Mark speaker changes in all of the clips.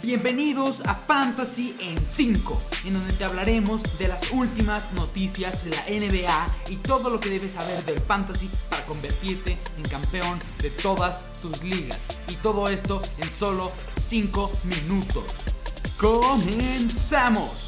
Speaker 1: Bienvenidos a Fantasy en 5, en donde te hablaremos de las últimas noticias de la NBA y todo lo que debes saber del fantasy para convertirte en campeón de todas tus ligas. Y todo esto en solo 5 minutos. ¡Comenzamos!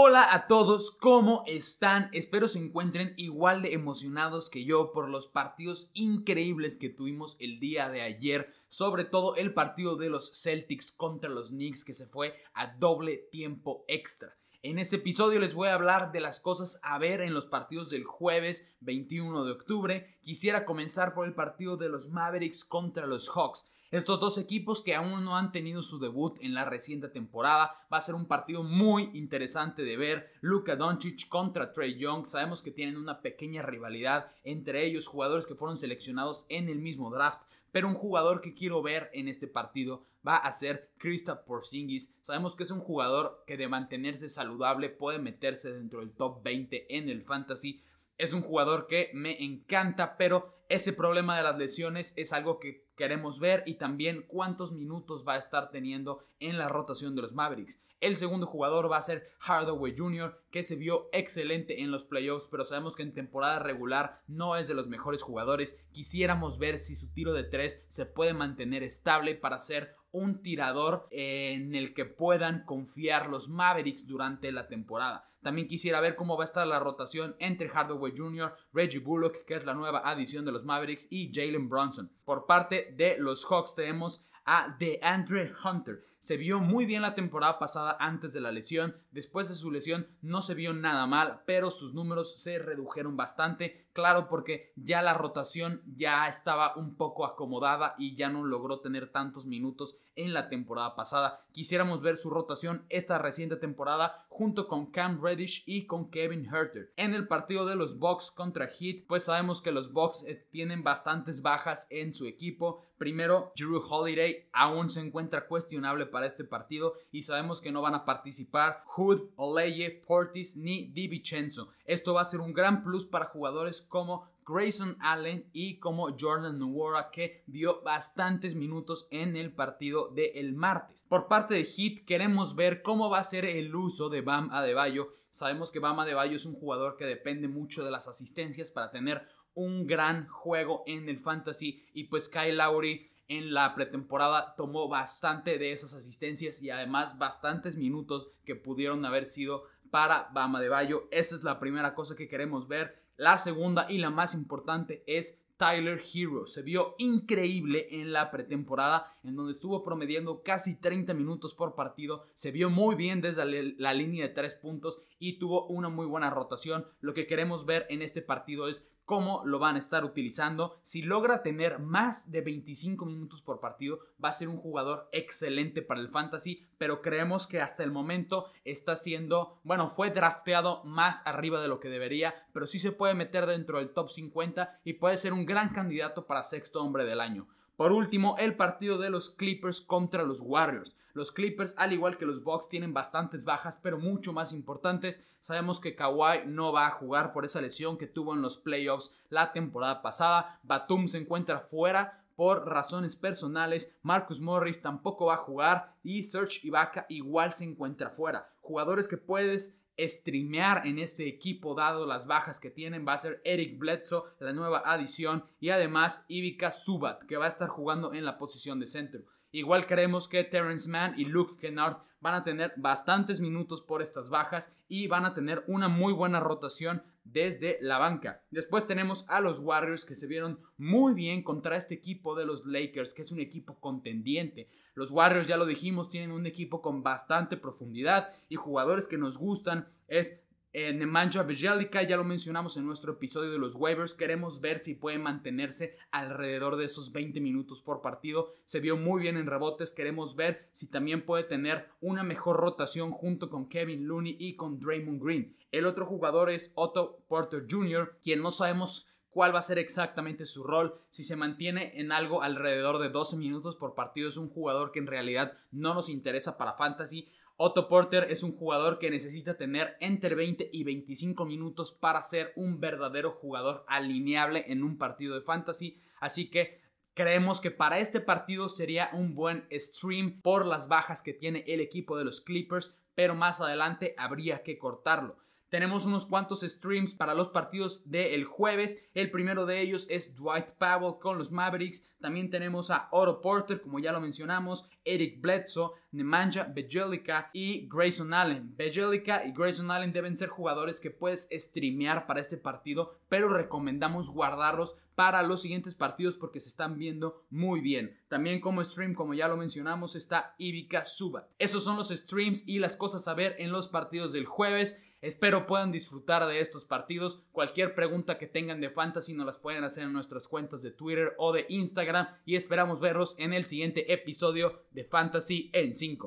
Speaker 1: Hola a todos, ¿cómo están? Espero se encuentren igual de emocionados que yo por los partidos increíbles que tuvimos el día de ayer, sobre todo el partido de los Celtics contra los Knicks que se fue a doble tiempo extra. En este episodio les voy a hablar de las cosas a ver en los partidos del jueves 21 de octubre. Quisiera comenzar por el partido de los Mavericks contra los Hawks. Estos dos equipos que aún no han tenido su debut en la reciente temporada, va a ser un partido muy interesante de ver. Luka Doncic contra Trey Young, sabemos que tienen una pequeña rivalidad entre ellos, jugadores que fueron seleccionados en el mismo draft. Pero un jugador que quiero ver en este partido va a ser Krista Porzingis. Sabemos que es un jugador que de mantenerse saludable puede meterse dentro del top 20 en el fantasy. Es un jugador que me encanta, pero ese problema de las lesiones es algo que queremos ver y también cuántos minutos va a estar teniendo en la rotación de los Mavericks. El segundo jugador va a ser Hardaway Jr., que se vio excelente en los playoffs, pero sabemos que en temporada regular no es de los mejores jugadores. Quisiéramos ver si su tiro de 3 se puede mantener estable para ser un tirador en el que puedan confiar los Mavericks durante la temporada. También quisiera ver cómo va a estar la rotación entre Hardaway Jr., Reggie Bullock, que es la nueva adición de los Mavericks, y Jalen Bronson. Por parte de los Hawks tenemos a DeAndre Hunter. Se vio muy bien la temporada pasada antes de la lesión. Después de su lesión no se vio nada mal, pero sus números se redujeron bastante. Claro, porque ya la rotación ya estaba un poco acomodada y ya no logró tener tantos minutos en la temporada pasada. Quisiéramos ver su rotación esta reciente temporada junto con Cam Reddish y con Kevin Herter. En el partido de los Bucks contra Heat, pues sabemos que los Bucks eh, tienen bastantes bajas en su equipo. Primero, Drew Holiday aún se encuentra cuestionable para este partido y sabemos que no van a participar Hood, Oleye, Portis ni DiVincenzo. Esto va a ser un gran plus para jugadores como Grayson Allen y como Jordan Nwora que vio bastantes minutos en el partido del martes. Por parte de Heat queremos ver cómo va a ser el uso de Bam Adebayo. Sabemos que Bam Adebayo es un jugador que depende mucho de las asistencias para tener un gran juego en el fantasy y pues Kyle Lowry en la pretemporada tomó bastante de esas asistencias y además bastantes minutos que pudieron haber sido para Bama de Bayo. Esa es la primera cosa que queremos ver. La segunda y la más importante es Tyler Hero. Se vio increíble en la pretemporada, en donde estuvo promediando casi 30 minutos por partido. Se vio muy bien desde la, línea de tres puntos y tuvo una muy buena rotación. Lo que queremos ver en este partido es cómo lo van a estar utilizando. Si logra tener más de 25 minutos por partido, va a ser un jugador excelente para el fantasy, pero creemos que hasta el momento está siendo, bueno, fue drafteado más arriba de lo que debería, pero sí se puede meter dentro del top 50 y puede ser un gran candidato para sexto hombre del año. Por último, el partido de los Clippers contra los Warriors. Los Clippers, al igual que los Bucks, tienen bastantes bajas, pero mucho más importantes. Sabemos que Kawhi no va a jugar por esa lesión que tuvo en los playoffs la temporada pasada. Batum se encuentra fuera por razones personales. Marcus Morris tampoco va a jugar y Serge Ibaka igual se encuentra fuera. Jugadores que puedes streamear en este equipo dado las bajas que tienen va a ser Eric Bledsoe, la nueva adición y además Ivica Subat que va a estar jugando en la posición de centro. Igual creemos que Terrence Mann y Luke Kennard van a tener bastantes minutos por estas bajas y van a tener una muy buena rotación desde la banca. Después tenemos a los Warriors que se vieron muy bien contra este equipo de los Lakers, que es un equipo contendiente. Los Warriors, ya lo dijimos, tienen un equipo con bastante profundidad y jugadores que nos gustan. Es eh, Nemanja Bjelica, ya lo mencionamos en nuestro episodio de los waivers, queremos ver si puede mantenerse alrededor de esos 20 minutos por partido. Se vio muy bien en rebotes, queremos ver si también puede tener una mejor rotación junto con Kevin Looney y con Draymond Green. El otro jugador es Otto Porter Jr., quien no sabemos cuál va a ser exactamente su rol. Si se mantiene en algo alrededor de 12 minutos por partido, es un jugador que en realidad no nos interesa para fantasy. Otto Porter es un jugador que necesita tener entre 20 y 25 minutos para ser un verdadero jugador alineable en un partido de fantasy. Así que Creemos que para este partido sería un buen stream por las bajas que tiene el equipo de los Clippers, pero más adelante habría que cortarlo. Tenemos unos cuantos streams para los partidos del jueves. El primero de ellos es Dwight Powell con los Mavericks. También tenemos a Otto Porter, como ya lo mencionamos, Eric Bledsoe, Nemanja Bejelica y Grayson Allen. Bejelica y Grayson Allen deben ser jugadores que puedes streamear para este partido, pero recomendamos guardarlos para los siguientes partidos porque se están viendo muy bien. También como stream, como ya lo mencionamos, está Ivica Subat. Esos son los streams y las cosas a ver en los partidos del jueves. Espero puedan disfrutar de estos partidos. Cualquier pregunta que tengan de fantasy nos las pueden hacer en nuestras cuentas de Twitter o de Instagram y esperamos verlos en el siguiente episodio de Fantasy en 5.